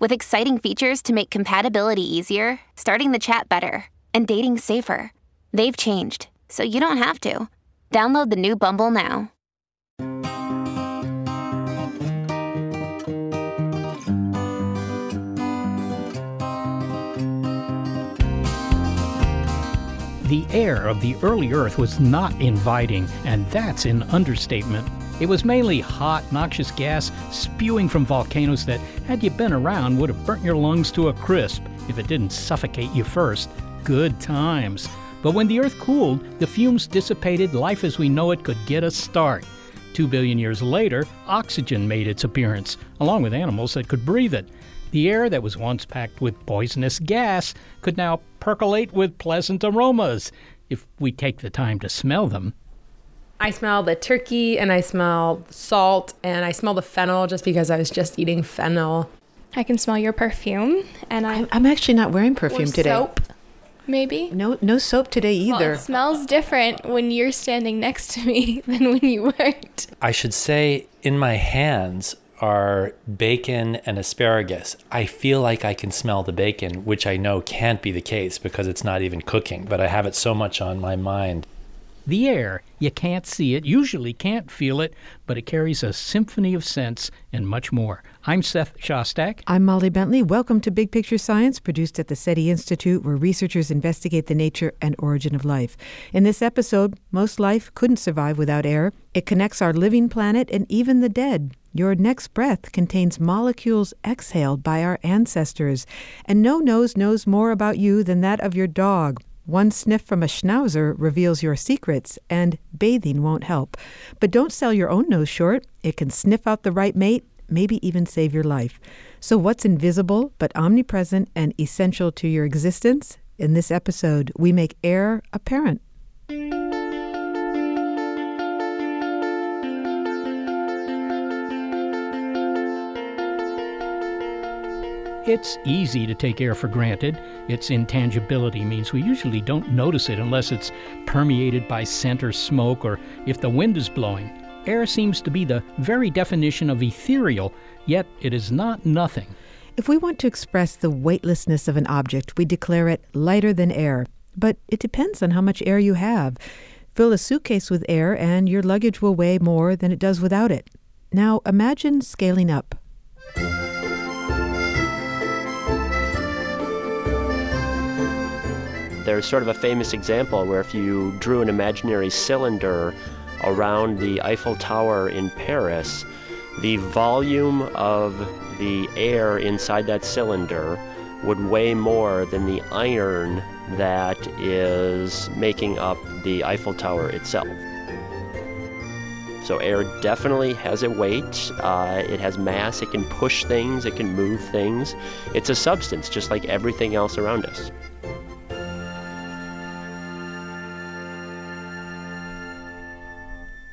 with exciting features to make compatibility easier, starting the chat better, and dating safer. They've changed, so you don't have to. Download the new Bumble now. The air of the early Earth was not inviting, and that's an understatement. It was mainly hot, noxious gas spewing from volcanoes that, had you been around, would have burnt your lungs to a crisp if it didn't suffocate you first. Good times. But when the Earth cooled, the fumes dissipated, life as we know it could get a start. Two billion years later, oxygen made its appearance, along with animals that could breathe it. The air that was once packed with poisonous gas could now percolate with pleasant aromas, if we take the time to smell them. I smell the turkey and I smell salt and I smell the fennel just because I was just eating fennel. I can smell your perfume and I I'm, I'm actually not wearing perfume or today. soap maybe. No, no soap today Well, either. it smells different when you're standing next to me than when you weren't. I should say, in my hands are bacon and asparagus. I feel like I can smell the bacon, which I know can't be the case because it's not even cooking, but I have it so much on my mind. The air, you can't see it, usually can't feel it, but it carries a symphony of scents and much more. I'm Seth Shostak. I'm Molly Bentley. Welcome to Big Picture Science, produced at the SETI Institute, where researchers investigate the nature and origin of life. In this episode, most life couldn't survive without air. It connects our living planet and even the dead. Your next breath contains molecules exhaled by our ancestors, and no nose knows more about you than that of your dog. One sniff from a schnauzer reveals your secrets, and bathing won't help. But don't sell your own nose short. It can sniff out the right mate, maybe even save your life. So, what's invisible but omnipresent and essential to your existence? In this episode, we make air apparent. It's easy to take air for granted. Its intangibility means we usually don't notice it unless it's permeated by scent or smoke or if the wind is blowing. Air seems to be the very definition of ethereal, yet it is not nothing. If we want to express the weightlessness of an object, we declare it lighter than air. But it depends on how much air you have. Fill a suitcase with air, and your luggage will weigh more than it does without it. Now imagine scaling up. There's sort of a famous example where if you drew an imaginary cylinder around the Eiffel Tower in Paris, the volume of the air inside that cylinder would weigh more than the iron that is making up the Eiffel Tower itself. So air definitely has a weight. Uh, it has mass. It can push things. It can move things. It's a substance, just like everything else around us.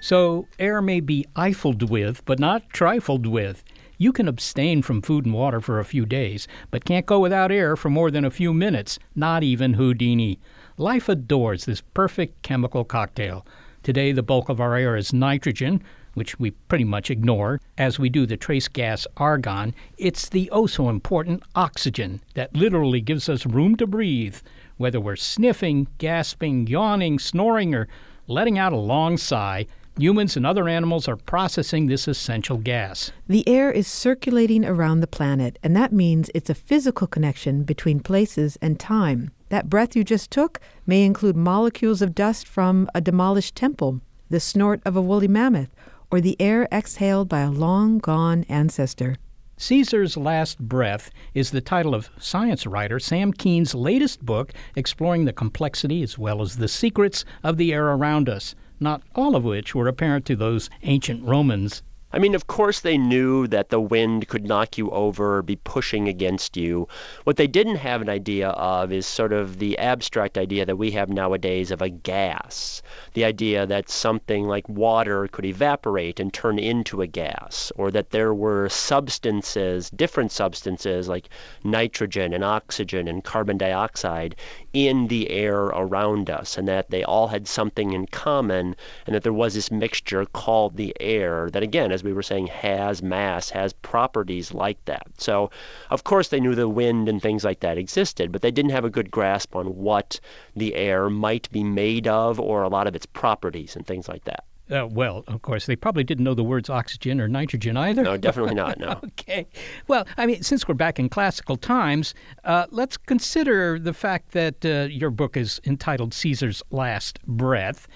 So, air may be eiffled with, but not trifled with. You can abstain from food and water for a few days, but can't go without air for more than a few minutes, not even Houdini. Life adores this perfect chemical cocktail. Today, the bulk of our air is nitrogen, which we pretty much ignore, as we do the trace gas argon. It's the oh so important oxygen that literally gives us room to breathe, whether we're sniffing, gasping, yawning, snoring, or letting out a long sigh. Humans and other animals are processing this essential gas. The air is circulating around the planet, and that means it's a physical connection between places and time. That breath you just took may include molecules of dust from a demolished temple. the snort of a woolly mammoth, or the air exhaled by a long gone ancestor. Caesar's Last Breath is the title of science writer Sam Kean's latest book exploring the complexity as well as the secrets of the air around us, not all of which were apparent to those ancient Romans. I mean, of course, they knew that the wind could knock you over, be pushing against you. What they didn't have an idea of is sort of the abstract idea that we have nowadays of a gas. The idea that something like water could evaporate and turn into a gas, or that there were substances, different substances like nitrogen and oxygen and carbon dioxide in the air around us, and that they all had something in common, and that there was this mixture called the air that, again, as we were saying, has mass, has properties like that. So, of course, they knew the wind and things like that existed, but they didn't have a good grasp on what the air might be made of or a lot of its properties and things like that. Uh, well, of course, they probably didn't know the words oxygen or nitrogen either. No, definitely not. No. okay. Well, I mean, since we're back in classical times, uh, let's consider the fact that uh, your book is entitled Caesar's Last Breath.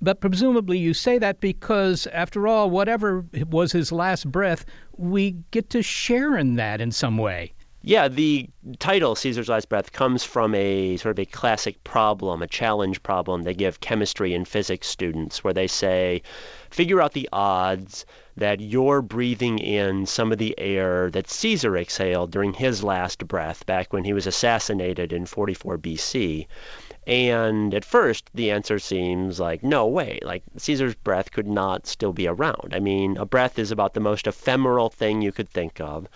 But presumably you say that because, after all, whatever was his last breath, we get to share in that in some way. Yeah, the title Caesar's Last Breath comes from a sort of a classic problem, a challenge problem they give chemistry and physics students, where they say, figure out the odds that you're breathing in some of the air that Caesar exhaled during his last breath back when he was assassinated in 44 BC. And at first, the answer seems like, no way. Like, Caesar's breath could not still be around. I mean, a breath is about the most ephemeral thing you could think of.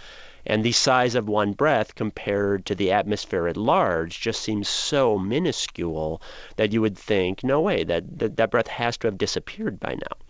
And the size of one breath compared to the atmosphere at large just seems so minuscule that you would think, no way, that, that, that breath has to have disappeared by now.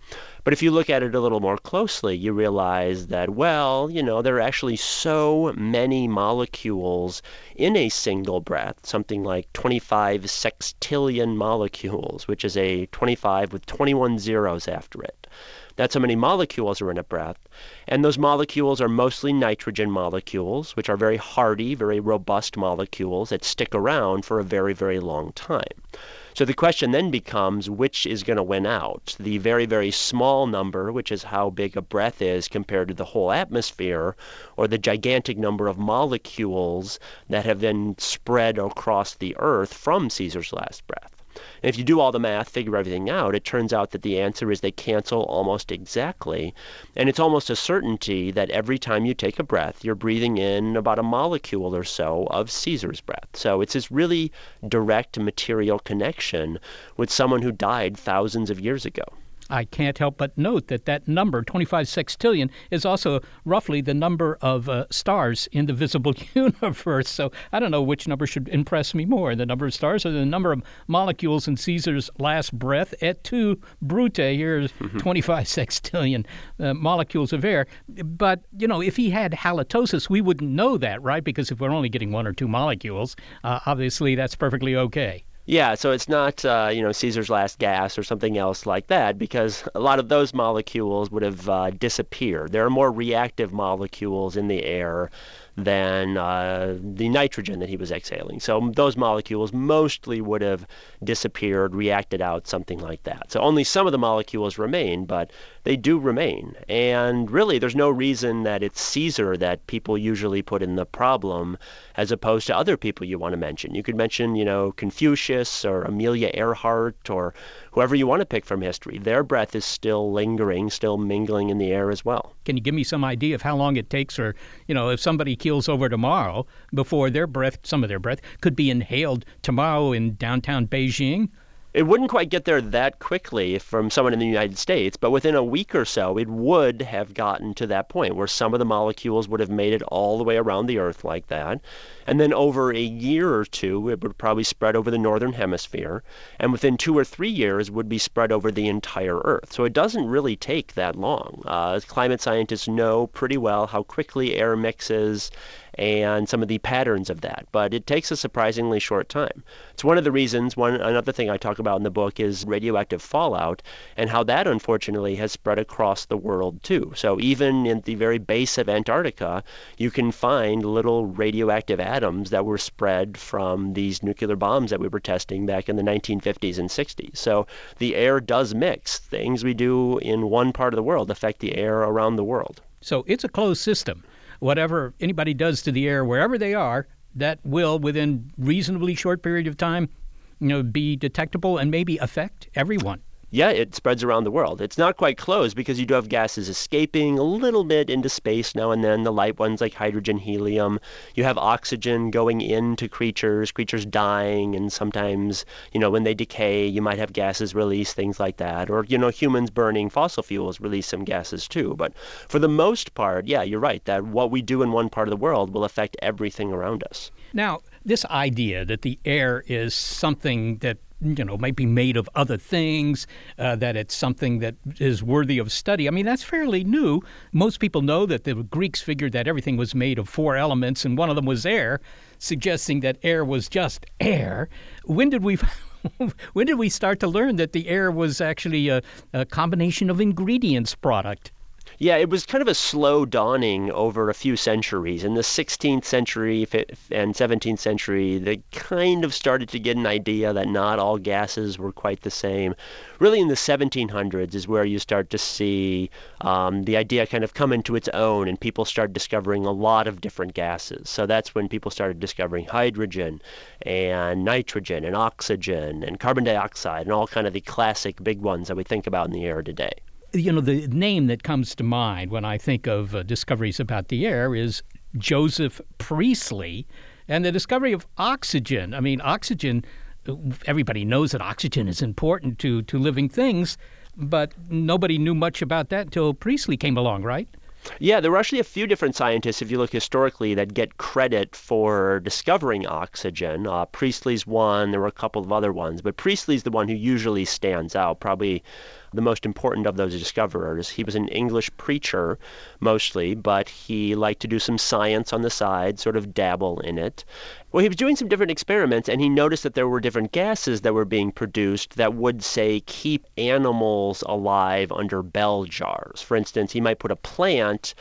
But if you look at it a little more closely, you realize that, well, you know, there are actually so many molecules in a single breath, something like 25 sextillion molecules, which is a 25 with 21 zeros after it. That's how many molecules are in a breath. And those molecules are mostly nitrogen molecules, which are very hardy, very robust molecules that stick around for a very, very long time. So the question then becomes which is going to win out? The very, very small number, which is how big a breath is compared to the whole atmosphere, or the gigantic number of molecules that have then spread across the earth from Caesar's last breath. And if you do all the math, figure everything out, it turns out that the answer is they cancel almost exactly. And it's almost a certainty that every time you take a breath, you're breathing in about a molecule or so of Caesar's breath. So it's this really direct material connection with someone who died thousands of years ago. I can't help but note that that number, 25 sextillion, is also roughly the number of uh, stars in the visible universe. So I don't know which number should impress me more the number of stars or the number of molecules in Caesar's last breath. Et tu, Brute, here's mm-hmm. 25 sextillion uh, molecules of air. But, you know, if he had halitosis, we wouldn't know that, right? Because if we're only getting one or two molecules, uh, obviously that's perfectly okay. Yeah, so it's not uh, you know Caesar's last gas or something else like that because a lot of those molecules would have uh, disappeared. There are more reactive molecules in the air than uh, the nitrogen that he was exhaling. So those molecules mostly would have disappeared, reacted out, something like that. So only some of the molecules remain, but they do remain. And really, there's no reason that it's Caesar that people usually put in the problem as opposed to other people you want to mention. You could mention, you know, Confucius or Amelia Earhart or whoever you want to pick from history, their breath is still lingering, still mingling in the air as well. Can you give me some idea of how long it takes, or you know, if somebody keels over tomorrow before their breath, some of their breath, could be inhaled tomorrow in downtown Beijing? It wouldn't quite get there that quickly from someone in the United States, but within a week or so, it would have gotten to that point where some of the molecules would have made it all the way around the Earth like that. And then over a year or two, it would probably spread over the northern hemisphere. And within two or three years, would be spread over the entire Earth. So it doesn't really take that long. Uh, climate scientists know pretty well how quickly air mixes and some of the patterns of that. But it takes a surprisingly short time. It's one of the reasons, one another thing I talk about in the book is radioactive fallout and how that unfortunately has spread across the world too. So even in the very base of Antarctica, you can find little radioactive atoms that were spread from these nuclear bombs that we were testing back in the 1950s and 60s. So the air does mix. Things we do in one part of the world affect the air around the world. So it's a closed system whatever anybody does to the air wherever they are, that will within reasonably short period of time, you know, be detectable and maybe affect everyone yeah, it spreads around the world. It's not quite closed because you do have gases escaping a little bit into space now and then, the light ones like hydrogen, helium. You have oxygen going into creatures, creatures dying, and sometimes, you know, when they decay, you might have gases release, things like that. Or, you know, humans burning fossil fuels release some gases too. But for the most part, yeah, you're right, that what we do in one part of the world will affect everything around us. Now, this idea that the air is something that you know might be made of other things, uh, that it's something that is worthy of study. I mean, that's fairly new. Most people know that the Greeks figured that everything was made of four elements, and one of them was air, suggesting that air was just air. When did we? when did we start to learn that the air was actually a, a combination of ingredients product? Yeah, it was kind of a slow dawning over a few centuries. In the 16th century and 17th century, they kind of started to get an idea that not all gases were quite the same. Really, in the 1700s is where you start to see um, the idea kind of come into its own, and people start discovering a lot of different gases. So that's when people started discovering hydrogen and nitrogen and oxygen and carbon dioxide and all kind of the classic big ones that we think about in the air today you know, the name that comes to mind when I think of uh, discoveries about the air is Joseph Priestley and the discovery of oxygen. I mean, oxygen, everybody knows that oxygen is important to, to living things, but nobody knew much about that until Priestley came along, right? Yeah, there were actually a few different scientists, if you look historically, that get credit for discovering oxygen. Uh, Priestley's one, there were a couple of other ones, but Priestley's the one who usually stands out, probably the most important of those discoverers. He was an English preacher mostly, but he liked to do some science on the side, sort of dabble in it. Well, he was doing some different experiments, and he noticed that there were different gases that were being produced that would, say, keep animals alive under bell jars. For instance, he might put a plant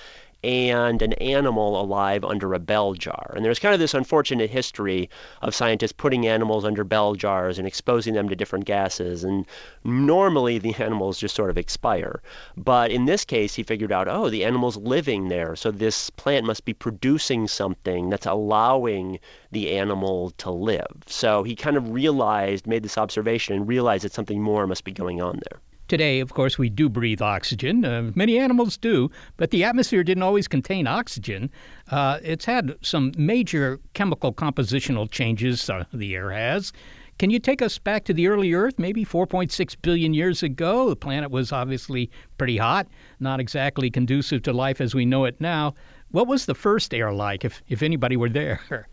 and an animal alive under a bell jar. And there's kind of this unfortunate history of scientists putting animals under bell jars and exposing them to different gases. And normally the animals just sort of expire. But in this case, he figured out, oh, the animal's living there. So this plant must be producing something that's allowing the animal to live. So he kind of realized, made this observation, and realized that something more must be going on there. Today, of course, we do breathe oxygen. Uh, many animals do, but the atmosphere didn't always contain oxygen. Uh, it's had some major chemical compositional changes, uh, the air has. Can you take us back to the early Earth, maybe 4.6 billion years ago? The planet was obviously pretty hot, not exactly conducive to life as we know it now. What was the first air like, if, if anybody were there?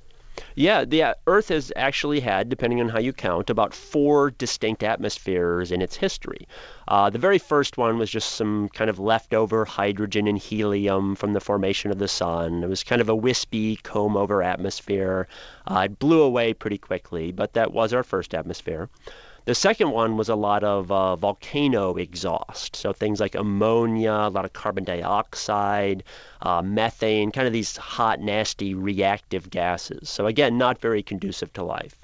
Yeah, the uh, Earth has actually had, depending on how you count, about four distinct atmospheres in its history. Uh, the very first one was just some kind of leftover hydrogen and helium from the formation of the sun. It was kind of a wispy, comb over atmosphere. Uh, it blew away pretty quickly, but that was our first atmosphere. The second one was a lot of uh, volcano exhaust, so things like ammonia, a lot of carbon dioxide, uh, methane, kind of these hot, nasty, reactive gases. So again, not very conducive to life.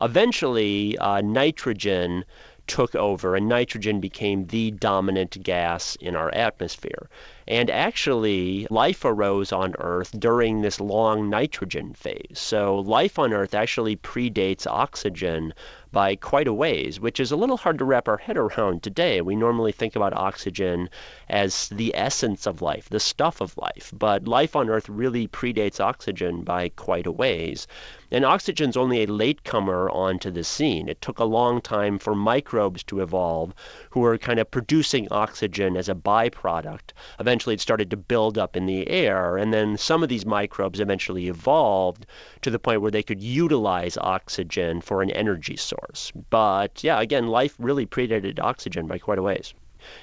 Eventually, uh, nitrogen took over, and nitrogen became the dominant gas in our atmosphere. And actually, life arose on Earth during this long nitrogen phase. So, life on Earth actually predates oxygen by quite a ways, which is a little hard to wrap our head around today. We normally think about oxygen as the essence of life, the stuff of life, but life on Earth really predates oxygen by quite a ways. And oxygen's only a latecomer onto the scene. It took a long time for microbes to evolve who were kind of producing oxygen as a byproduct. Eventually, it started to build up in the air, and then some of these microbes eventually evolved to the point where they could utilize oxygen for an energy source. But yeah, again, life really predated oxygen by quite a ways.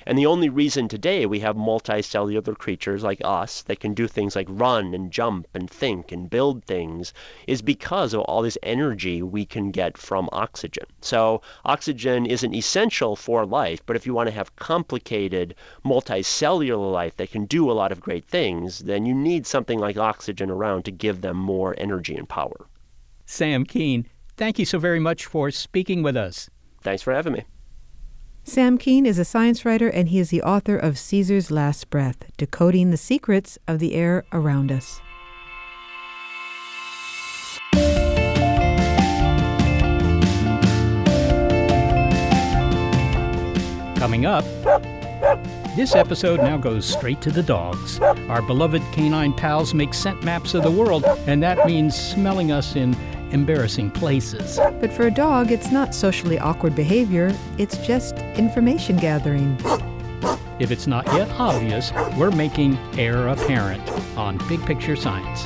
And the only reason today we have multicellular creatures like us that can do things like run and jump and think and build things is because of all this energy we can get from oxygen. So oxygen isn't essential for life, but if you want to have complicated multicellular life that can do a lot of great things, then you need something like oxygen around to give them more energy and power. Sam Kean, thank you so very much for speaking with us. Thanks for having me. Sam Kean is a science writer and he is the author of Caesar's Last Breath Decoding the Secrets of the Air Around Us. Coming up, this episode now goes straight to the dogs. Our beloved canine pals make scent maps of the world, and that means smelling us in embarrassing places. But for a dog, it's not socially awkward behavior, it's just information gathering. If it's not yet obvious, we're making air apparent on Big Picture Science.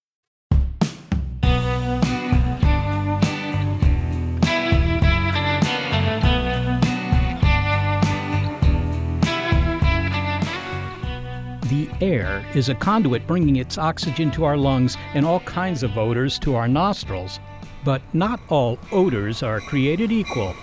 The air is a conduit bringing its oxygen to our lungs and all kinds of odors to our nostrils. But not all odors are created equal.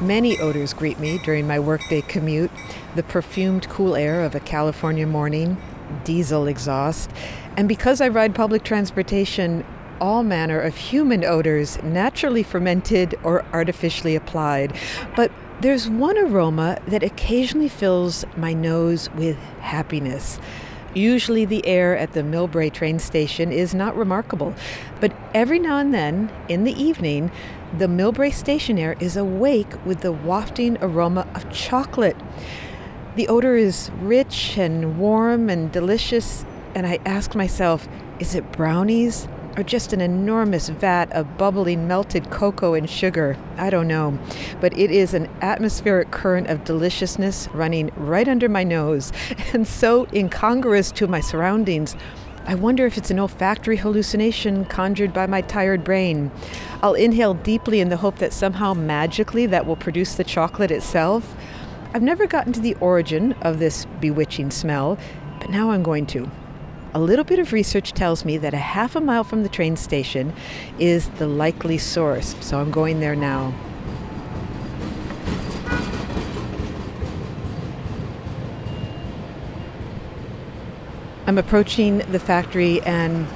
Many odors greet me during my workday commute the perfumed cool air of a California morning, diesel exhaust, and because I ride public transportation, all manner of human odors, naturally fermented or artificially applied. But there's one aroma that occasionally fills my nose with happiness. Usually, the air at the Millbrae train station is not remarkable, but every now and then, in the evening, the Millbrae station air is awake with the wafting aroma of chocolate. The odor is rich and warm and delicious, and I ask myself, is it brownies or just an enormous vat of bubbling melted cocoa and sugar? I don't know. But it is an atmospheric current of deliciousness running right under my nose and so incongruous to my surroundings. I wonder if it's an olfactory hallucination conjured by my tired brain. I'll inhale deeply in the hope that somehow magically that will produce the chocolate itself. I've never gotten to the origin of this bewitching smell, but now I'm going to. A little bit of research tells me that a half a mile from the train station is the likely source, so I'm going there now. I'm approaching the factory and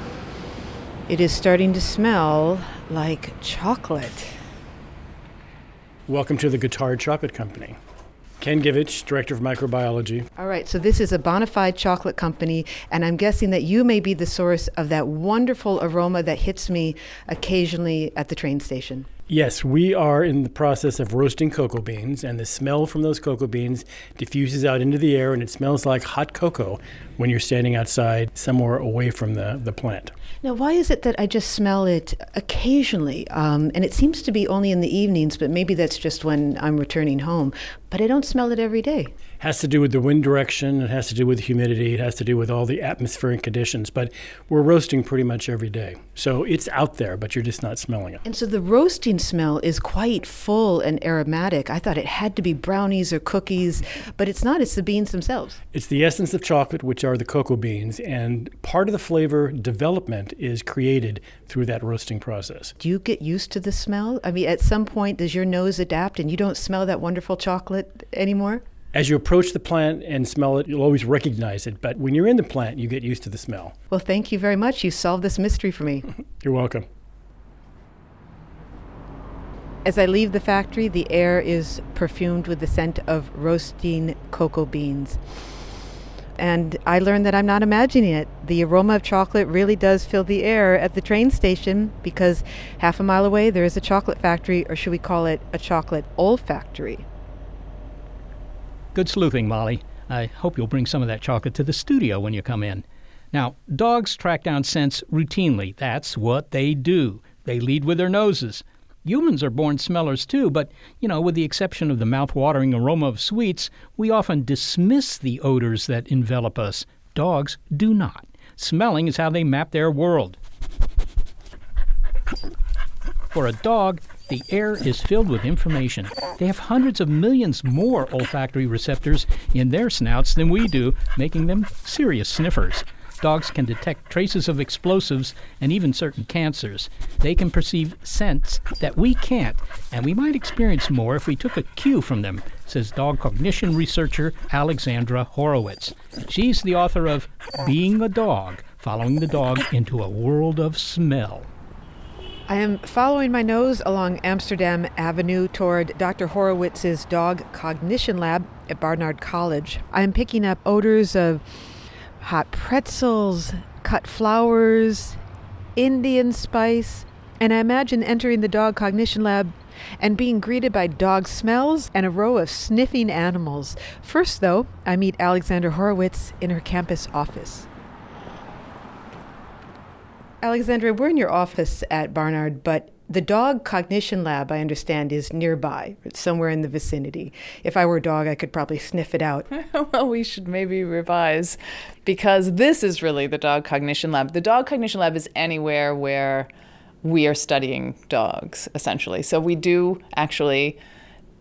it is starting to smell like chocolate. Welcome to the Guittard Chocolate Company. Ken Givich, Director of Microbiology. All right, so this is a bona fide chocolate company, and I'm guessing that you may be the source of that wonderful aroma that hits me occasionally at the train station. Yes, we are in the process of roasting cocoa beans, and the smell from those cocoa beans diffuses out into the air, and it smells like hot cocoa when you're standing outside somewhere away from the, the plant. Now, why is it that I just smell it occasionally? Um, and it seems to be only in the evenings, but maybe that's just when I'm returning home. But I don't smell it every day. Has to do with the wind direction, it has to do with humidity, it has to do with all the atmospheric conditions. But we're roasting pretty much every day. So it's out there, but you're just not smelling it. And so the roasting smell is quite full and aromatic. I thought it had to be brownies or cookies, but it's not. It's the beans themselves. It's the essence of chocolate, which are the cocoa beans, and part of the flavor development is created through that roasting process. Do you get used to the smell? I mean, at some point, does your nose adapt and you don't smell that wonderful chocolate anymore? As you approach the plant and smell it, you'll always recognize it, but when you're in the plant, you get used to the smell. Well, thank you very much. You solved this mystery for me. You're welcome. As I leave the factory, the air is perfumed with the scent of roasting cocoa beans. and I learned that I'm not imagining it. The aroma of chocolate really does fill the air at the train station because half a mile away there is a chocolate factory, or should we call it a chocolate olfactory? Good sleuthing, Molly. I hope you'll bring some of that chocolate to the studio when you come in. Now, dogs track down scents routinely. That's what they do. They lead with their noses. Humans are born smellers too, but, you know, with the exception of the mouth-watering aroma of sweets, we often dismiss the odors that envelop us. Dogs do not. Smelling is how they map their world. For a dog, the air is filled with information. They have hundreds of millions more olfactory receptors in their snouts than we do, making them serious sniffers. Dogs can detect traces of explosives and even certain cancers. They can perceive scents that we can't, and we might experience more if we took a cue from them, says dog cognition researcher Alexandra Horowitz. She's the author of Being a Dog Following the Dog into a World of Smell. I am following my nose along Amsterdam Avenue toward Dr. Horowitz's dog cognition lab at Barnard College. I am picking up odors of hot pretzels, cut flowers, Indian spice, and I imagine entering the dog cognition lab and being greeted by dog smells and a row of sniffing animals. First, though, I meet Alexandra Horowitz in her campus office. Alexandra, we're in your office at Barnard, but the dog cognition lab, I understand, is nearby. It's somewhere in the vicinity. If I were a dog, I could probably sniff it out. well, we should maybe revise because this is really the dog cognition lab. The dog cognition lab is anywhere where we are studying dogs, essentially. So we do actually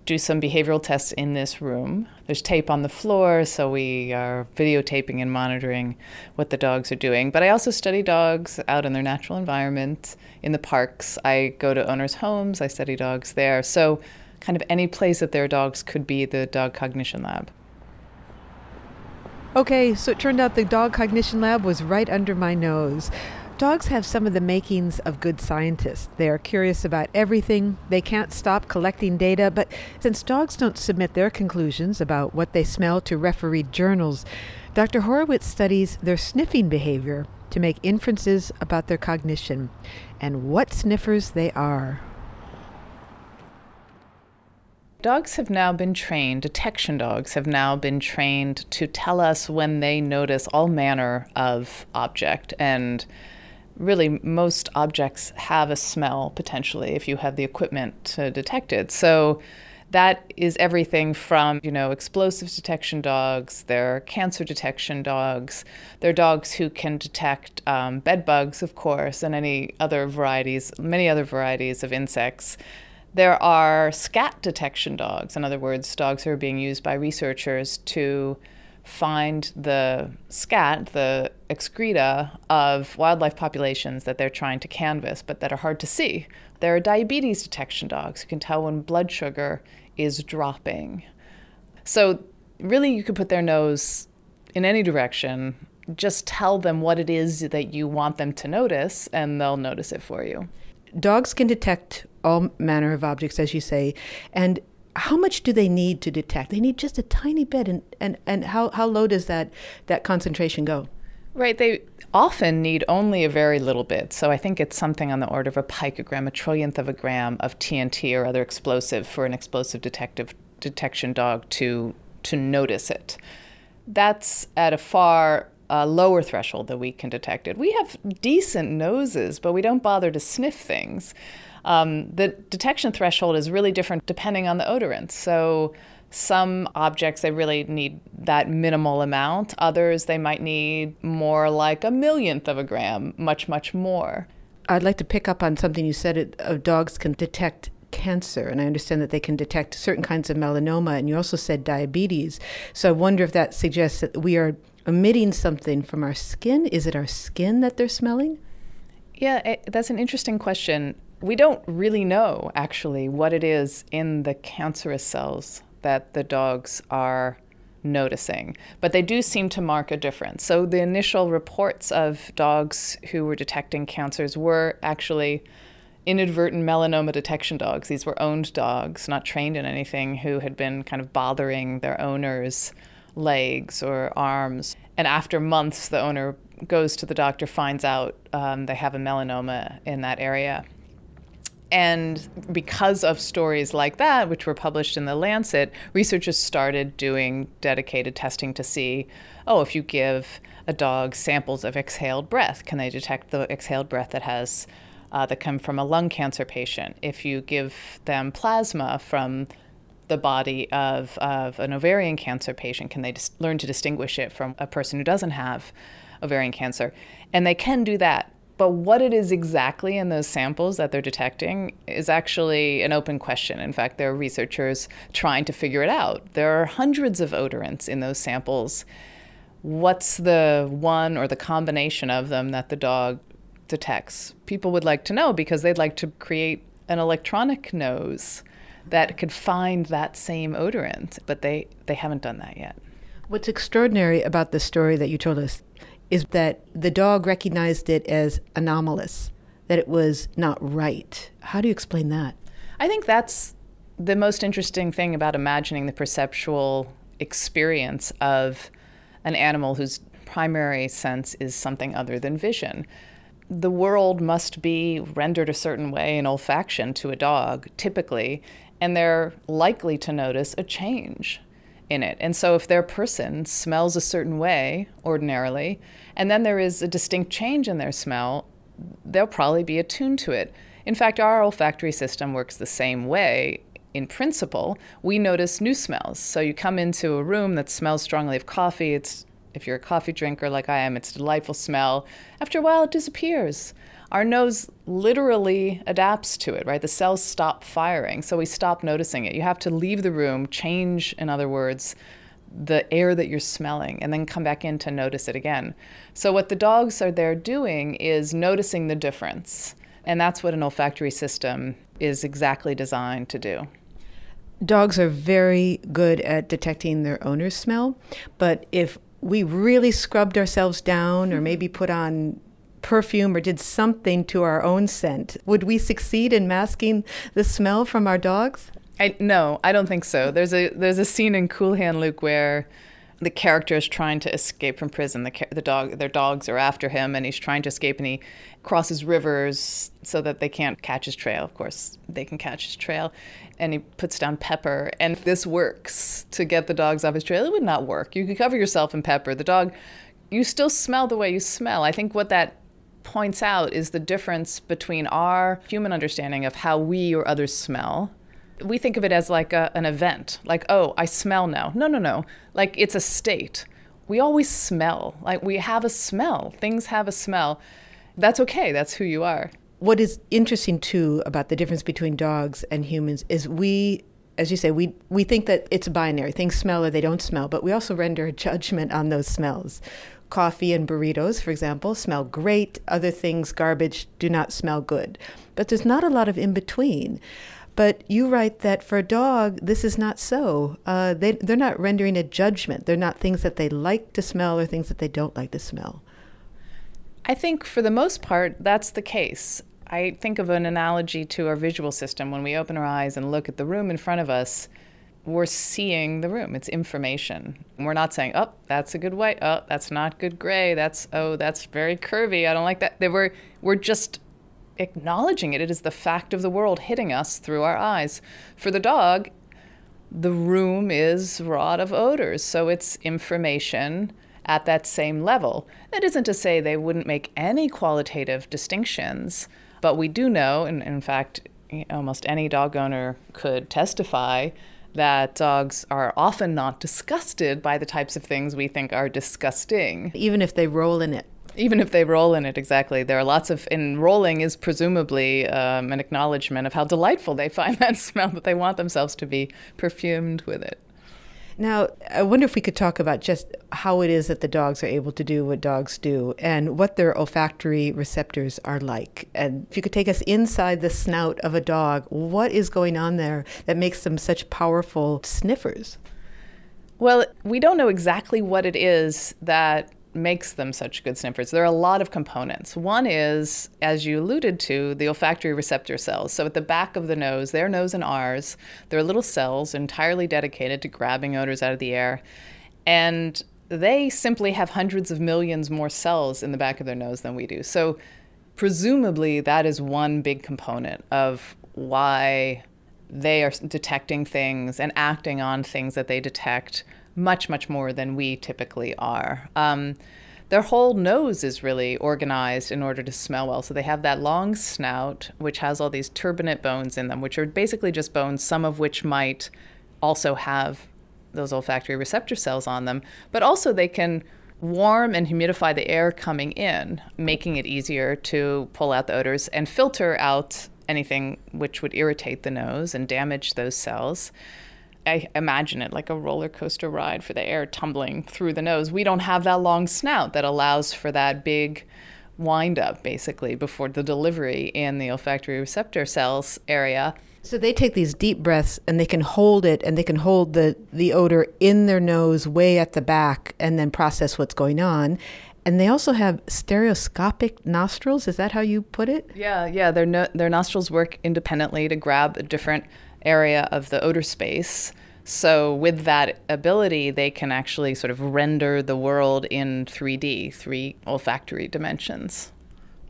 do some behavioral tests in this room. There's tape on the floor, so we are videotaping and monitoring what the dogs are doing. But I also study dogs out in their natural environment, in the parks. I go to owners' homes, I study dogs there. So, kind of any place that there are dogs could be the dog cognition lab. Okay, so it turned out the dog cognition lab was right under my nose. Dogs have some of the makings of good scientists. They are curious about everything. They can't stop collecting data, but since dogs don't submit their conclusions about what they smell to refereed journals, Dr. Horowitz studies their sniffing behavior to make inferences about their cognition and what sniffers they are. Dogs have now been trained, detection dogs have now been trained to tell us when they notice all manner of object and really most objects have a smell potentially if you have the equipment to detect it. So that is everything from you know explosives detection dogs they're cancer detection dogs they're dogs who can detect um, bed bugs of course and any other varieties many other varieties of insects there are scat detection dogs in other words dogs who are being used by researchers to find the scat, the excreta of wildlife populations that they're trying to canvas, but that are hard to see. There are diabetes detection dogs who can tell when blood sugar is dropping. So, really, you could put their nose in any direction. Just tell them what it is that you want them to notice, and they'll notice it for you. Dogs can detect all manner of objects, as you say, and how much do they need to detect? They need just a tiny bit, and, and, and how, how low does that, that concentration go? Right. They often need only a very little bit. So I think it's something on the order of a picogram, a trillionth of a gram of TNT or other explosive for an explosive detective detection dog to to notice it. That's at a far uh, lower threshold that we can detect it. We have decent noses, but we don't bother to sniff things. Um, the detection threshold is really different depending on the odorant. So some objects they really need that minimal amount. Others they might need more like a millionth of a gram, much much more. I'd like to pick up on something you said. It, uh, dogs can detect cancer, and I understand that they can detect certain kinds of melanoma. And you also said diabetes. So I wonder if that suggests that we are emitting something from our skin. Is it our skin that they're smelling? Yeah, it, that's an interesting question. We don't really know actually what it is in the cancerous cells that the dogs are noticing, but they do seem to mark a difference. So the initial reports of dogs who were detecting cancers were actually inadvertent melanoma detection dogs. These were owned dogs, not trained in anything, who had been kind of bothering their owners legs or arms. And after months, the owner goes to the doctor, finds out um, they have a melanoma in that area. And because of stories like that, which were published in The Lancet, researchers started doing dedicated testing to see oh, if you give a dog samples of exhaled breath, can they detect the exhaled breath that has uh, that come from a lung cancer patient? If you give them plasma from the body of, of an ovarian cancer patient, can they dis- learn to distinguish it from a person who doesn't have ovarian cancer? And they can do that but what it is exactly in those samples that they're detecting is actually an open question. In fact, there are researchers trying to figure it out. There are hundreds of odorants in those samples. What's the one or the combination of them that the dog detects? People would like to know because they'd like to create an electronic nose that could find that same odorant, but they, they haven't done that yet. What's extraordinary about the story that you told us is that the dog recognized it as anomalous, that it was not right. How do you explain that? I think that's the most interesting thing about imagining the perceptual experience of an animal whose primary sense is something other than vision. The world must be rendered a certain way in olfaction to a dog, typically, and they're likely to notice a change in it. And so if their person smells a certain way ordinarily, and then there is a distinct change in their smell, they'll probably be attuned to it. In fact, our olfactory system works the same way. In principle, we notice new smells. So you come into a room that smells strongly of coffee. It's if you're a coffee drinker like I am, it's a delightful smell. After a while, it disappears our nose literally adapts to it, right? The cells stop firing, so we stop noticing it. You have to leave the room, change, in other words, the air that you're smelling, and then come back in to notice it again. So, what the dogs are there doing is noticing the difference. And that's what an olfactory system is exactly designed to do. Dogs are very good at detecting their owner's smell, but if we really scrubbed ourselves down or mm-hmm. maybe put on perfume or did something to our own scent, would we succeed in masking the smell from our dogs? I, no, I don't think so. There's a there's a scene in Cool Hand Luke where the character is trying to escape from prison. The the dog their dogs are after him, and he's trying to escape, and he crosses rivers so that they can't catch his trail. Of course, they can catch his trail, and he puts down pepper, and this works to get the dogs off his trail. It would not work. You could cover yourself in pepper. The dog, you still smell the way you smell. I think what that points out is the difference between our human understanding of how we or others smell. We think of it as like a, an event, like, oh, I smell now. No, no, no. Like it's a state. We always smell. Like we have a smell. Things have a smell. That's okay. That's who you are. What is interesting too about the difference between dogs and humans is we as you say, we, we think that it's binary. Things smell or they don't smell, but we also render a judgment on those smells. Coffee and burritos, for example, smell great. Other things, garbage, do not smell good. But there's not a lot of in between. But you write that for a dog, this is not so. Uh, they, they're not rendering a judgment. They're not things that they like to smell or things that they don't like to smell. I think for the most part, that's the case. I think of an analogy to our visual system. When we open our eyes and look at the room in front of us, we're seeing the room. It's information. We're not saying, oh, that's a good white. Oh, that's not good gray. That's, oh, that's very curvy. I don't like that. They were, we're just acknowledging it. It is the fact of the world hitting us through our eyes. For the dog, the room is wrought of odors. So it's information at that same level. That isn't to say they wouldn't make any qualitative distinctions, but we do know, and in fact, almost any dog owner could testify that dogs are often not disgusted by the types of things we think are disgusting. Even if they roll in it. Even if they roll in it, exactly. There are lots of, and rolling is presumably um, an acknowledgement of how delightful they find that smell, that they want themselves to be perfumed with it. Now, I wonder if we could talk about just how it is that the dogs are able to do what dogs do and what their olfactory receptors are like. And if you could take us inside the snout of a dog, what is going on there that makes them such powerful sniffers? Well, we don't know exactly what it is that makes them such good sniffers. There are a lot of components. One is, as you alluded to, the olfactory receptor cells. So at the back of the nose, their nose and ours, there are little cells entirely dedicated to grabbing odors out of the air. And they simply have hundreds of millions more cells in the back of their nose than we do. So, presumably, that is one big component of why they are detecting things and acting on things that they detect much, much more than we typically are. Um, their whole nose is really organized in order to smell well. So they have that long snout, which has all these turbinate bones in them, which are basically just bones, some of which might also have those olfactory receptor cells on them. But also, they can warm and humidify the air coming in, making it easier to pull out the odors and filter out anything which would irritate the nose and damage those cells. I imagine it like a roller coaster ride for the air tumbling through the nose. We don't have that long snout that allows for that big wind up basically before the delivery in the olfactory receptor cells area. So they take these deep breaths and they can hold it and they can hold the, the odor in their nose way at the back and then process what's going on. And they also have stereoscopic nostrils. Is that how you put it? Yeah, yeah. Their no, their nostrils work independently to grab a different area of the odor space. So, with that ability, they can actually sort of render the world in 3D, three olfactory dimensions.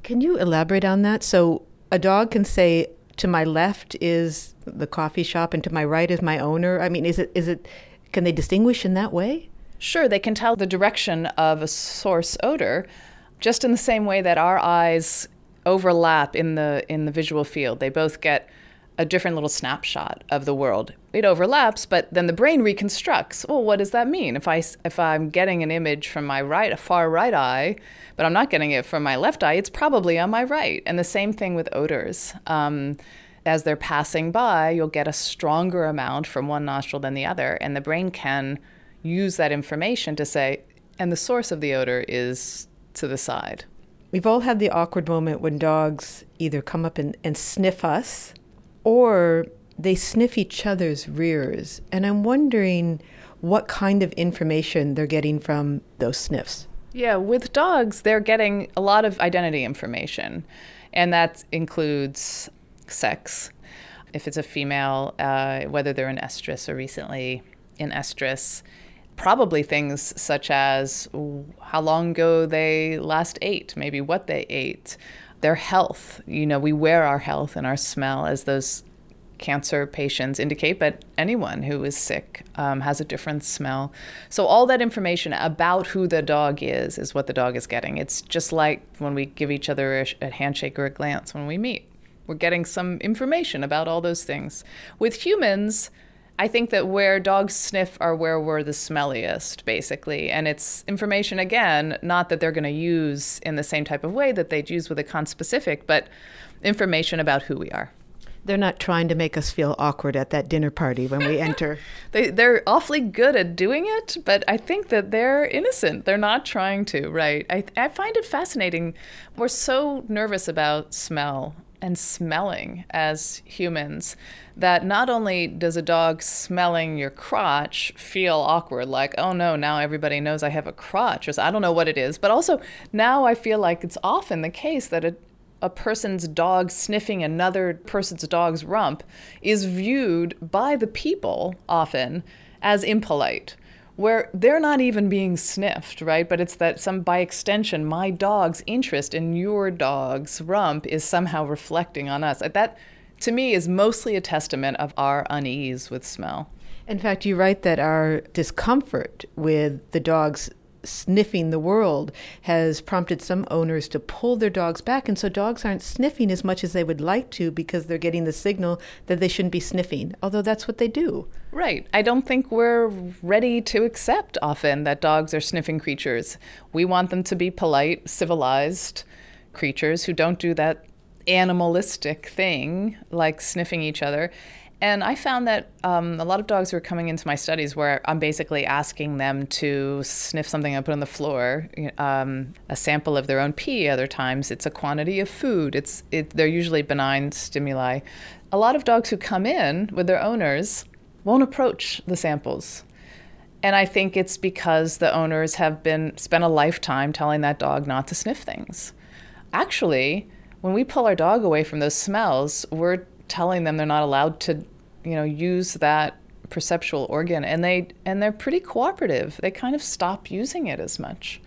Can you elaborate on that? So, a dog can say, to my left is the coffee shop and to my right is my owner. I mean, is it, is it, can they distinguish in that way? Sure, they can tell the direction of a source odor just in the same way that our eyes overlap in the in the visual field. They both get a different little snapshot of the world. It overlaps, but then the brain reconstructs. Well, what does that mean? If I if I'm getting an image from my right, a far right eye, but I'm not getting it from my left eye, it's probably on my right. And the same thing with odors. Um, as they're passing by, you'll get a stronger amount from one nostril than the other, and the brain can use that information to say, and the source of the odor is to the side. We've all had the awkward moment when dogs either come up and, and sniff us or they sniff each other's rears. And I'm wondering what kind of information they're getting from those sniffs. Yeah, with dogs, they're getting a lot of identity information, and that includes sex. If it's a female, uh, whether they're in estrus or recently in estrus, probably things such as how long ago they last ate, maybe what they ate, their health. You know, we wear our health and our smell as those cancer patients indicate, but anyone who is sick um, has a different smell. So, all that information about who the dog is is what the dog is getting. It's just like when we give each other a, a handshake or a glance when we meet. We're getting some information about all those things. With humans, I think that where dogs sniff are where we're the smelliest, basically. And it's information, again, not that they're going to use in the same type of way that they'd use with a conspecific, but information about who we are. They're not trying to make us feel awkward at that dinner party when we enter. they, they're awfully good at doing it, but I think that they're innocent. They're not trying to, right? I, I find it fascinating. We're so nervous about smell and smelling as humans that not only does a dog smelling your crotch feel awkward, like, oh no, now everybody knows I have a crotch, or I don't know what it is, but also now I feel like it's often the case that a, a person's dog sniffing another person's dog's rump is viewed by the people often as impolite where they're not even being sniffed, right? But it's that some by extension, my dog's interest in your dog's rump is somehow reflecting on us. That to me is mostly a testament of our unease with smell. In fact, you write that our discomfort with the dog's sniffing the world has prompted some owners to pull their dogs back. And so dogs aren't sniffing as much as they would like to because they're getting the signal that they shouldn't be sniffing, although that's what they do. Right. I don't think we're ready to accept often that dogs are sniffing creatures. We want them to be polite, civilized creatures who don't do that animalistic thing like sniffing each other. And I found that um, a lot of dogs were coming into my studies where I'm basically asking them to sniff something I put on the floor, um, a sample of their own pee. Other times, it's a quantity of food. It's it, they're usually benign stimuli. A lot of dogs who come in with their owners won't approach the samples, and I think it's because the owners have been spent a lifetime telling that dog not to sniff things. Actually, when we pull our dog away from those smells, we're telling them they're not allowed to, you know, use that perceptual organ and they and they're pretty cooperative. They kind of stop using it as much.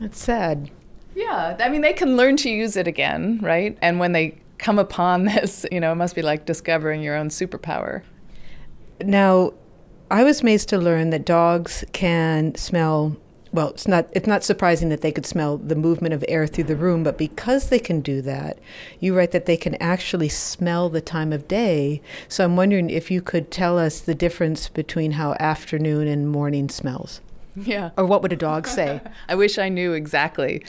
That's sad. Yeah, I mean they can learn to use it again, right? And when they come upon this, you know, it must be like discovering your own superpower. Now, I was amazed to learn that dogs can smell well, it's not it's not surprising that they could smell the movement of air through the room, but because they can do that, you write that they can actually smell the time of day. So I'm wondering if you could tell us the difference between how afternoon and morning smells. Yeah. Or what would a dog say? I wish I knew exactly.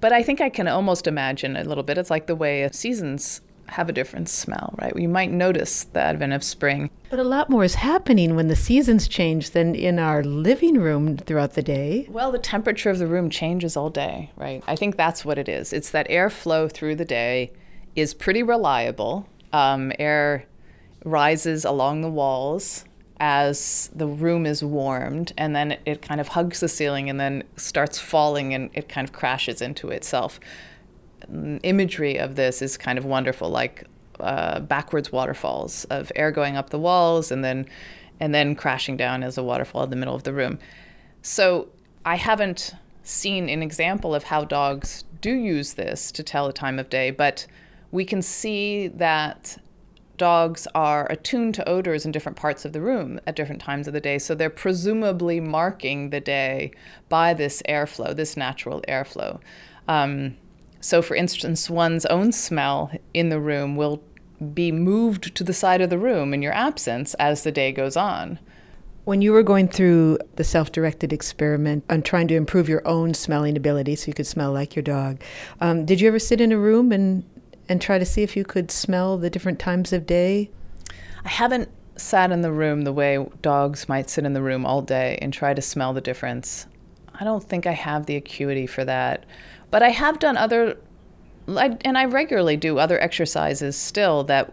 But I think I can almost imagine a little bit. It's like the way seasons have a different smell, right? You might notice the advent of spring. But a lot more is happening when the seasons change than in our living room throughout the day. Well, the temperature of the room changes all day, right? I think that's what it is. It's that airflow through the day is pretty reliable. Um, air rises along the walls as the room is warmed, and then it kind of hugs the ceiling and then starts falling and it kind of crashes into itself imagery of this is kind of wonderful, like uh, backwards waterfalls of air going up the walls and then and then crashing down as a waterfall in the middle of the room. So I haven't seen an example of how dogs do use this to tell the time of day, but we can see that dogs are attuned to odors in different parts of the room at different times of the day. So they're presumably marking the day by this airflow, this natural airflow. Um, so, for instance, one's own smell in the room will be moved to the side of the room in your absence as the day goes on. When you were going through the self directed experiment on trying to improve your own smelling ability so you could smell like your dog, um, did you ever sit in a room and, and try to see if you could smell the different times of day? I haven't sat in the room the way dogs might sit in the room all day and try to smell the difference. I don't think I have the acuity for that. But I have done other, and I regularly do other exercises still that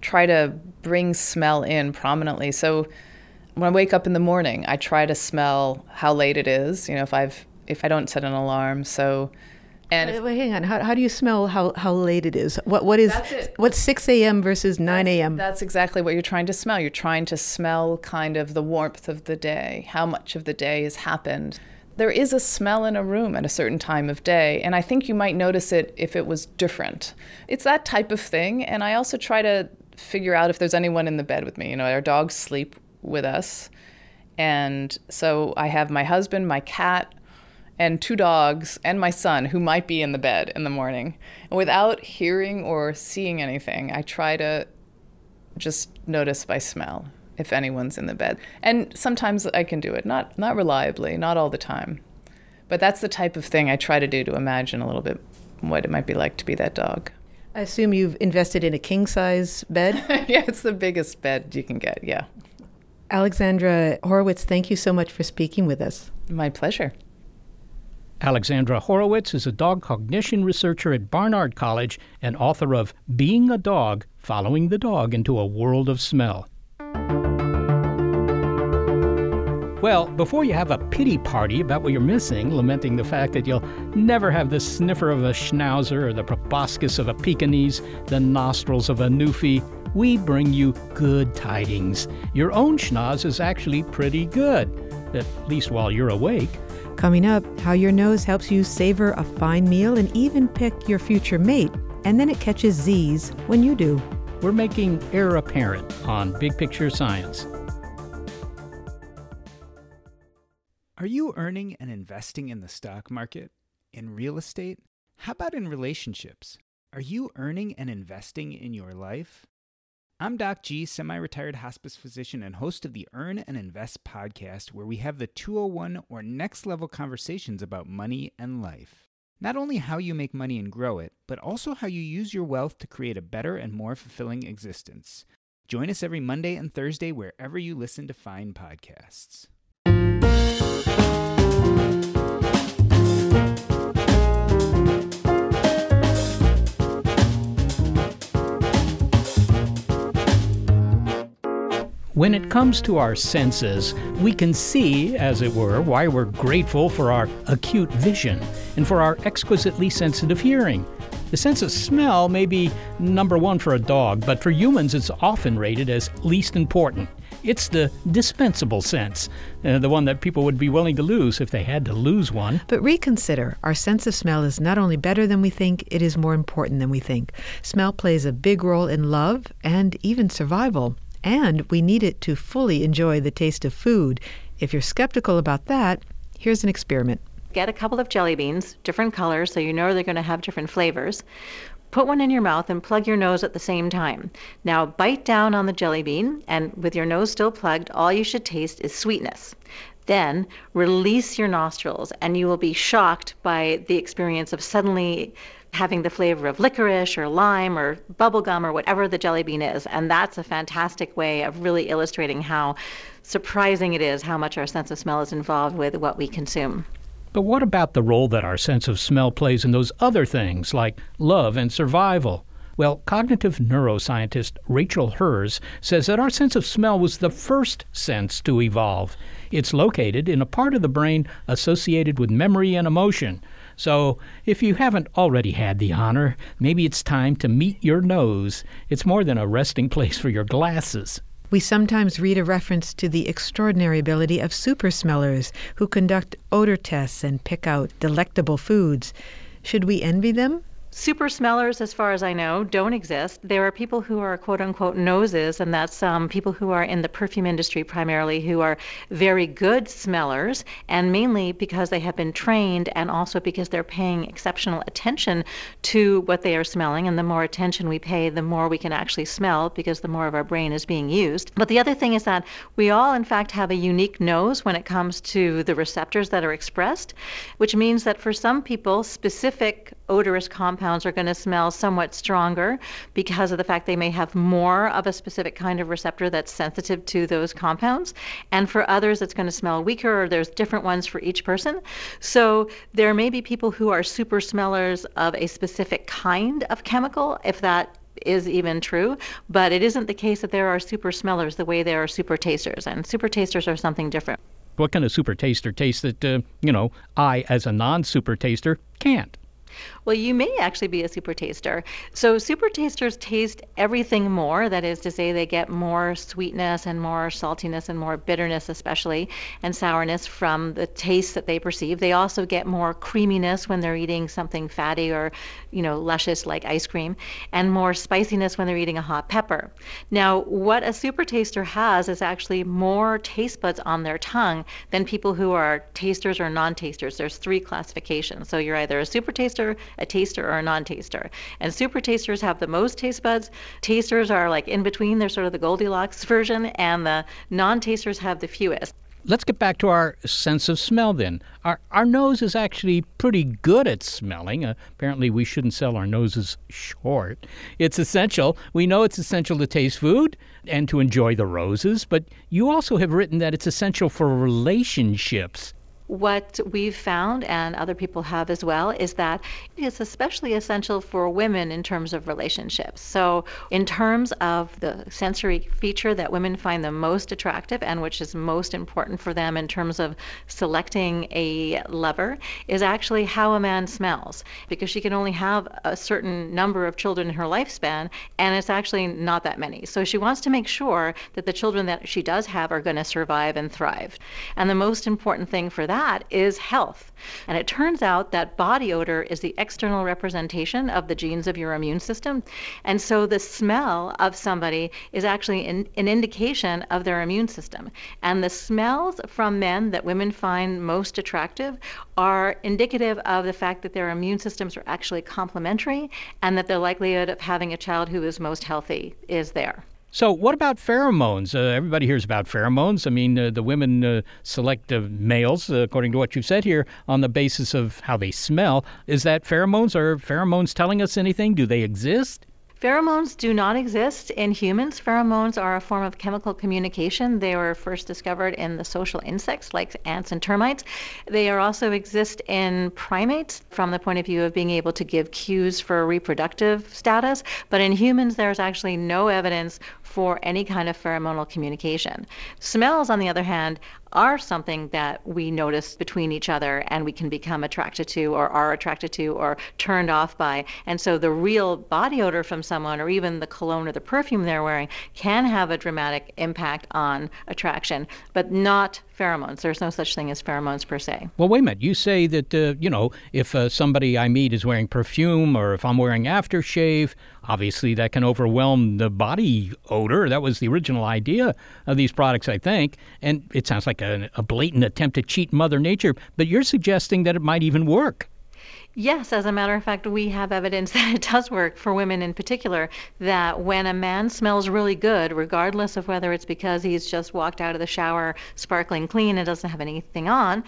try to bring smell in prominently. So when I wake up in the morning, I try to smell how late it is. You know, if I've if I don't set an alarm, so. And wait, wait, hang on. How, how do you smell how, how late it is? What what is what's six a.m. versus nine a.m. That's, that's exactly what you're trying to smell. You're trying to smell kind of the warmth of the day, how much of the day has happened there is a smell in a room at a certain time of day, and I think you might notice it if it was different. It's that type of thing, and I also try to figure out if there's anyone in the bed with me. You know, our dogs sleep with us, and so I have my husband, my cat, and two dogs, and my son who might be in the bed in the morning. And without hearing or seeing anything, I try to just notice by smell if anyone's in the bed. And sometimes I can do it, not not reliably, not all the time. But that's the type of thing I try to do to imagine a little bit what it might be like to be that dog. I assume you've invested in a king size bed? yeah, it's the biggest bed you can get, yeah. Alexandra Horowitz, thank you so much for speaking with us. My pleasure. Alexandra Horowitz is a dog cognition researcher at Barnard College and author of Being a Dog Following the Dog into a World of Smell. Well, before you have a pity party about what you're missing, lamenting the fact that you'll never have the sniffer of a schnauzer or the proboscis of a Pekingese, the nostrils of a Newfie, we bring you good tidings. Your own schnoz is actually pretty good, at least while you're awake. Coming up, how your nose helps you savor a fine meal and even pick your future mate, and then it catches Z's when you do. We're making Air Apparent on Big Picture Science. Are you earning and investing in the stock market? In real estate? How about in relationships? Are you earning and investing in your life? I'm Doc G, semi retired hospice physician and host of the Earn and Invest podcast, where we have the 201 or next level conversations about money and life. Not only how you make money and grow it, but also how you use your wealth to create a better and more fulfilling existence. Join us every Monday and Thursday wherever you listen to fine podcasts. When it comes to our senses, we can see, as it were, why we're grateful for our acute vision and for our exquisitely sensitive hearing. The sense of smell may be number one for a dog, but for humans it's often rated as least important. It's the dispensable sense, uh, the one that people would be willing to lose if they had to lose one. But reconsider our sense of smell is not only better than we think, it is more important than we think. Smell plays a big role in love and even survival, and we need it to fully enjoy the taste of food. If you're skeptical about that, here's an experiment. Get a couple of jelly beans, different colors, so you know they're going to have different flavors. Put one in your mouth and plug your nose at the same time. Now bite down on the jelly bean, and with your nose still plugged, all you should taste is sweetness. Then release your nostrils, and you will be shocked by the experience of suddenly having the flavor of licorice or lime or bubblegum or whatever the jelly bean is. And that's a fantastic way of really illustrating how surprising it is how much our sense of smell is involved with what we consume. But what about the role that our sense of smell plays in those other things like love and survival? Well, cognitive neuroscientist Rachel Herz says that our sense of smell was the first sense to evolve. It's located in a part of the brain associated with memory and emotion. So, if you haven't already had the honor, maybe it's time to meet your nose. It's more than a resting place for your glasses. We sometimes read a reference to the extraordinary ability of super smellers who conduct odor tests and pick out delectable foods. Should we envy them? Super smellers, as far as I know, don't exist. There are people who are quote unquote noses, and that's um, people who are in the perfume industry primarily who are very good smellers, and mainly because they have been trained and also because they're paying exceptional attention to what they are smelling. And the more attention we pay, the more we can actually smell because the more of our brain is being used. But the other thing is that we all, in fact, have a unique nose when it comes to the receptors that are expressed, which means that for some people, specific odorous compounds are going to smell somewhat stronger because of the fact they may have more of a specific kind of receptor that's sensitive to those compounds. And for others, it's going to smell weaker, or there's different ones for each person. So there may be people who are super smellers of a specific kind of chemical, if that is even true, but it isn't the case that there are super smellers the way there are super tasters, and super tasters are something different. What can a super taster taste that, uh, you know, I, as a non super taster, can't? Well, you may actually be a super taster. So, super tasters taste everything more. That is to say, they get more sweetness and more saltiness and more bitterness, especially, and sourness from the taste that they perceive. They also get more creaminess when they're eating something fatty or, you know, luscious like ice cream, and more spiciness when they're eating a hot pepper. Now, what a super taster has is actually more taste buds on their tongue than people who are tasters or non tasters. There's three classifications. So, you're either a super taster, a taster or a non-taster. And super tasters have the most taste buds. Tasters are like in between. They're sort of the Goldilocks version, and the non-tasters have the fewest. Let's get back to our sense of smell then. Our, our nose is actually pretty good at smelling. Uh, apparently, we shouldn't sell our noses short. It's essential. We know it's essential to taste food and to enjoy the roses, but you also have written that it's essential for relationships what we've found, and other people have as well, is that it's especially essential for women in terms of relationships. So, in terms of the sensory feature that women find the most attractive and which is most important for them in terms of selecting a lover, is actually how a man smells. Because she can only have a certain number of children in her lifespan, and it's actually not that many. So, she wants to make sure that the children that she does have are going to survive and thrive. And the most important thing for that that is health. And it turns out that body odor is the external representation of the genes of your immune system. And so the smell of somebody is actually an, an indication of their immune system. And the smells from men that women find most attractive are indicative of the fact that their immune systems are actually complementary and that the likelihood of having a child who is most healthy is there. So, what about pheromones? Uh, everybody hears about pheromones. I mean, uh, the women uh, select males, uh, according to what you've said here, on the basis of how they smell. Is that pheromones? Are pheromones telling us anything? Do they exist? Pheromones do not exist in humans. Pheromones are a form of chemical communication. They were first discovered in the social insects like ants and termites. They also exist in primates from the point of view of being able to give cues for reproductive status, but in humans there's actually no evidence for any kind of pheromonal communication. Smells, on the other hand, are something that we notice between each other and we can become attracted to or are attracted to or turned off by. And so the real body odor from someone or even the cologne or the perfume they're wearing can have a dramatic impact on attraction, but not pheromones. There's no such thing as pheromones per se. Well, wait a minute. You say that, uh, you know, if uh, somebody I meet is wearing perfume or if I'm wearing aftershave, obviously that can overwhelm the body odor. That was the original idea of these products, I think. And it sounds like a, a blatant attempt to cheat Mother Nature, but you're suggesting that it might even work. Yes, as a matter of fact, we have evidence that it does work for women in particular. That when a man smells really good, regardless of whether it's because he's just walked out of the shower sparkling clean and doesn't have anything on,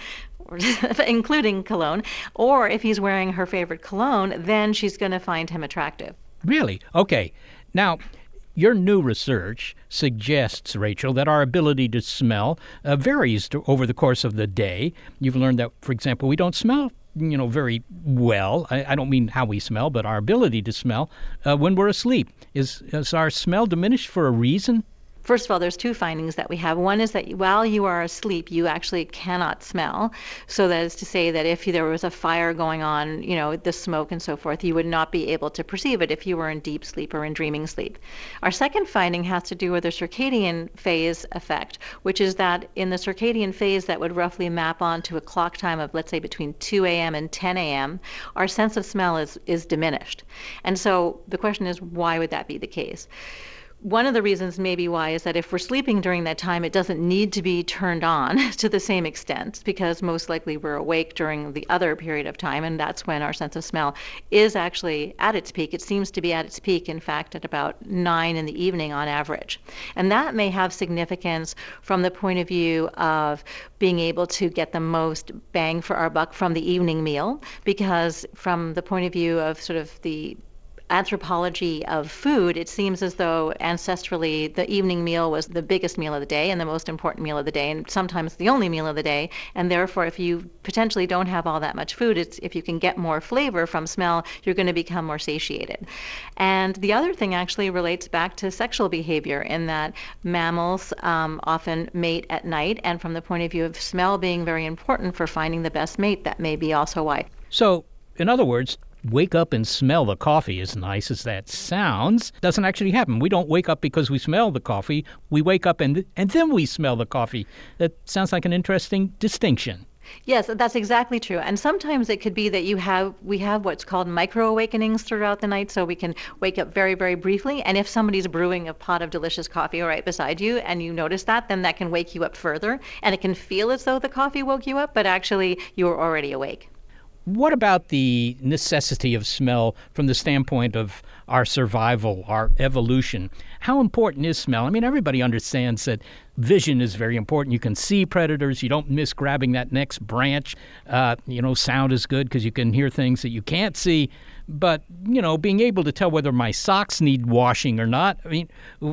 including cologne, or if he's wearing her favorite cologne, then she's going to find him attractive. Really? Okay. Now, your new research suggests, Rachel, that our ability to smell uh, varies to, over the course of the day. You've learned that, for example, we don't smell you know, very well. I, I, don't mean how we smell, but our ability to smell uh, when we're asleep. Is, is our smell diminished for a reason? First of all, there's two findings that we have. One is that while you are asleep, you actually cannot smell. So that is to say that if there was a fire going on, you know, the smoke and so forth, you would not be able to perceive it if you were in deep sleep or in dreaming sleep. Our second finding has to do with the circadian phase effect, which is that in the circadian phase that would roughly map onto a clock time of, let's say, between 2 a.m. and 10 a.m., our sense of smell is, is diminished. And so the question is, why would that be the case? One of the reasons maybe why is that if we're sleeping during that time, it doesn't need to be turned on to the same extent because most likely we're awake during the other period of time, and that's when our sense of smell is actually at its peak. It seems to be at its peak, in fact, at about nine in the evening on average. And that may have significance from the point of view of being able to get the most bang for our buck from the evening meal, because from the point of view of sort of the anthropology of food, it seems as though ancestrally the evening meal was the biggest meal of the day and the most important meal of the day, and sometimes the only meal of the day. And therefore, if you potentially don't have all that much food, it's, if you can get more flavor from smell, you're going to become more satiated. And the other thing actually relates back to sexual behavior in that mammals um, often mate at night, and from the point of view of smell being very important for finding the best mate, that may be also why. So, in other words, wake up and smell the coffee, as nice as that sounds, doesn't actually happen. We don't wake up because we smell the coffee. We wake up and, and then we smell the coffee. That sounds like an interesting distinction. Yes, that's exactly true. And sometimes it could be that you have we have what's called micro awakenings throughout the night, so we can wake up very very briefly. And if somebody's brewing a pot of delicious coffee right beside you, and you notice that, then that can wake you up further, and it can feel as though the coffee woke you up, but actually you were already awake. What about the necessity of smell from the standpoint of our survival, our evolution? How important is smell? I mean, everybody understands that vision is very important. You can see predators. You don't miss grabbing that next branch. Uh, you know, sound is good because you can hear things that you can't see. But you know, being able to tell whether my socks need washing or not. I mean,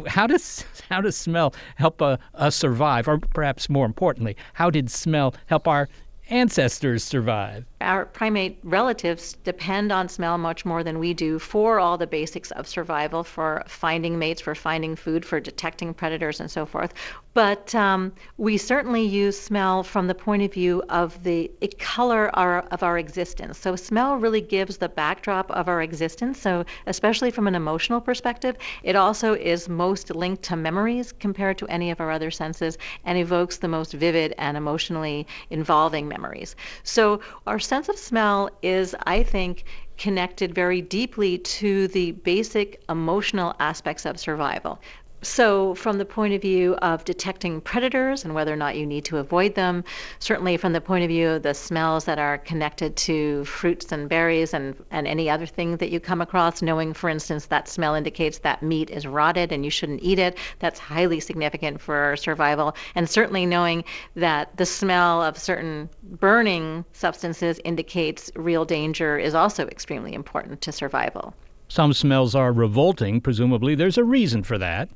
how does how does smell help uh, us survive? Or perhaps more importantly, how did smell help our ancestors survive? Our primate relatives depend on smell much more than we do for all the basics of survival, for finding mates, for finding food, for detecting predators, and so forth. But um, we certainly use smell from the point of view of the color our, of our existence. So smell really gives the backdrop of our existence. So especially from an emotional perspective, it also is most linked to memories compared to any of our other senses, and evokes the most vivid and emotionally involving memories. So our sense of smell is, I think, connected very deeply to the basic emotional aspects of survival. So, from the point of view of detecting predators and whether or not you need to avoid them, certainly from the point of view of the smells that are connected to fruits and berries and, and any other thing that you come across, knowing, for instance, that smell indicates that meat is rotted and you shouldn't eat it, that's highly significant for survival. And certainly knowing that the smell of certain burning substances indicates real danger is also extremely important to survival. Some smells are revolting. Presumably, there's a reason for that.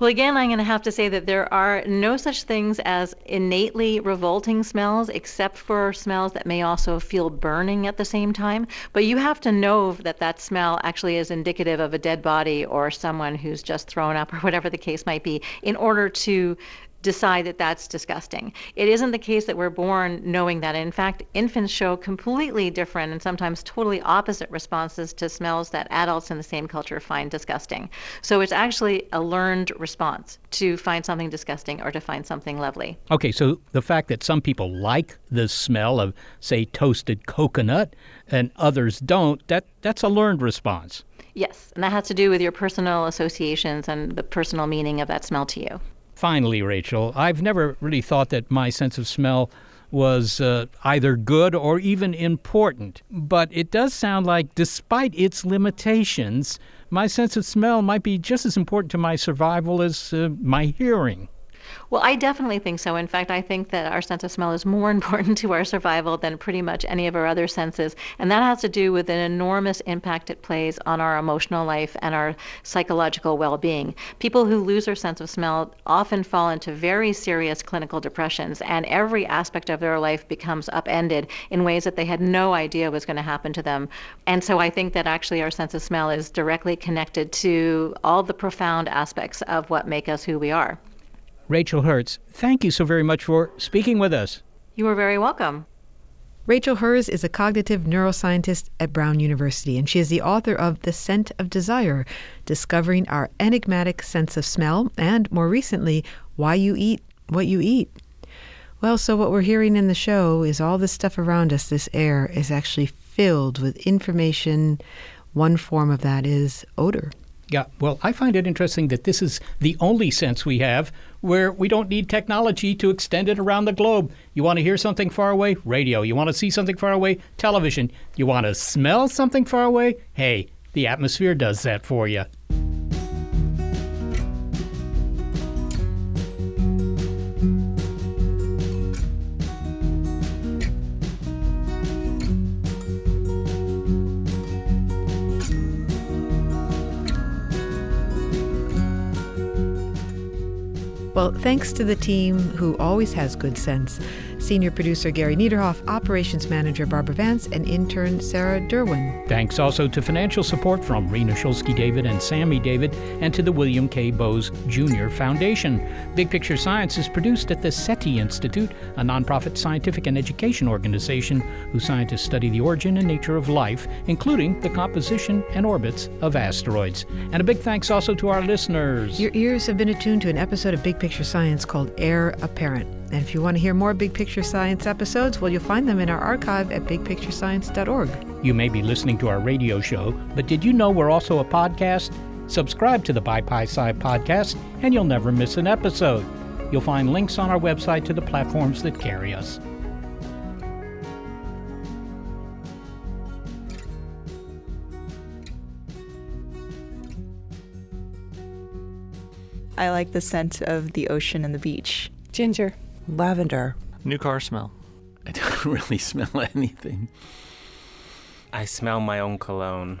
Well, again, I'm going to have to say that there are no such things as innately revolting smells, except for smells that may also feel burning at the same time. But you have to know that that smell actually is indicative of a dead body or someone who's just thrown up or whatever the case might be in order to decide that that's disgusting. It isn't the case that we're born knowing that. In fact, infants show completely different and sometimes totally opposite responses to smells that adults in the same culture find disgusting. So it's actually a learned response to find something disgusting or to find something lovely. Okay, so the fact that some people like the smell of, say, toasted coconut and others don't, that, that's a learned response. Yes, and that has to do with your personal associations and the personal meaning of that smell to you. Finally, Rachel, I've never really thought that my sense of smell was uh, either good or even important. But it does sound like, despite its limitations, my sense of smell might be just as important to my survival as uh, my hearing. Well, I definitely think so. In fact, I think that our sense of smell is more important to our survival than pretty much any of our other senses. And that has to do with an enormous impact it plays on our emotional life and our psychological well being. People who lose their sense of smell often fall into very serious clinical depressions, and every aspect of their life becomes upended in ways that they had no idea was going to happen to them. And so I think that actually our sense of smell is directly connected to all the profound aspects of what make us who we are. Rachel Herz, thank you so very much for speaking with us. You are very welcome. Rachel Herz is a cognitive neuroscientist at Brown University, and she is the author of The Scent of Desire Discovering Our Enigmatic Sense of Smell, and more recently, Why You Eat What You Eat. Well, so what we're hearing in the show is all this stuff around us, this air, is actually filled with information. One form of that is odor. Yeah, well, I find it interesting that this is the only sense we have where we don't need technology to extend it around the globe. You want to hear something far away? Radio. You want to see something far away? Television. You want to smell something far away? Hey, the atmosphere does that for you. Well, thanks to the team who always has good sense senior producer Gary Niederhoff, operations manager Barbara Vance, and intern Sarah Derwin. Thanks also to financial support from Rena Shulsky David and Sammy David, and to the William K. Bowes Jr. Foundation. Big Picture Science is produced at the SETI Institute, a nonprofit scientific and education organization whose scientists study the origin and nature of life, including the composition and orbits of asteroids. And a big thanks also to our listeners. Your ears have been attuned to an episode of Big Picture Science called Air Apparent. And if you want to hear more Big Picture Science episodes, well, you'll find them in our archive at bigpicturescience.org. You may be listening to our radio show, but did you know we're also a podcast? Subscribe to the BiPi-Sci podcast, and you'll never miss an episode. You'll find links on our website to the platforms that carry us. I like the scent of the ocean and the beach. Ginger. Lavender. New car smell. I don't really smell anything. I smell my own cologne.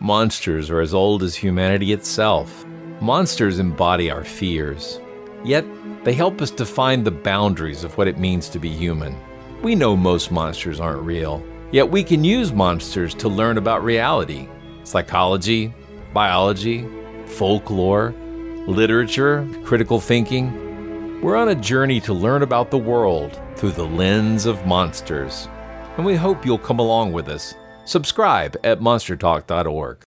Monsters are as old as humanity itself. Monsters embody our fears. Yet, they help us define the boundaries of what it means to be human. We know most monsters aren't real, yet we can use monsters to learn about reality, psychology, biology, folklore, literature, critical thinking. We're on a journey to learn about the world through the lens of monsters, and we hope you'll come along with us Subscribe at monstertalk.org.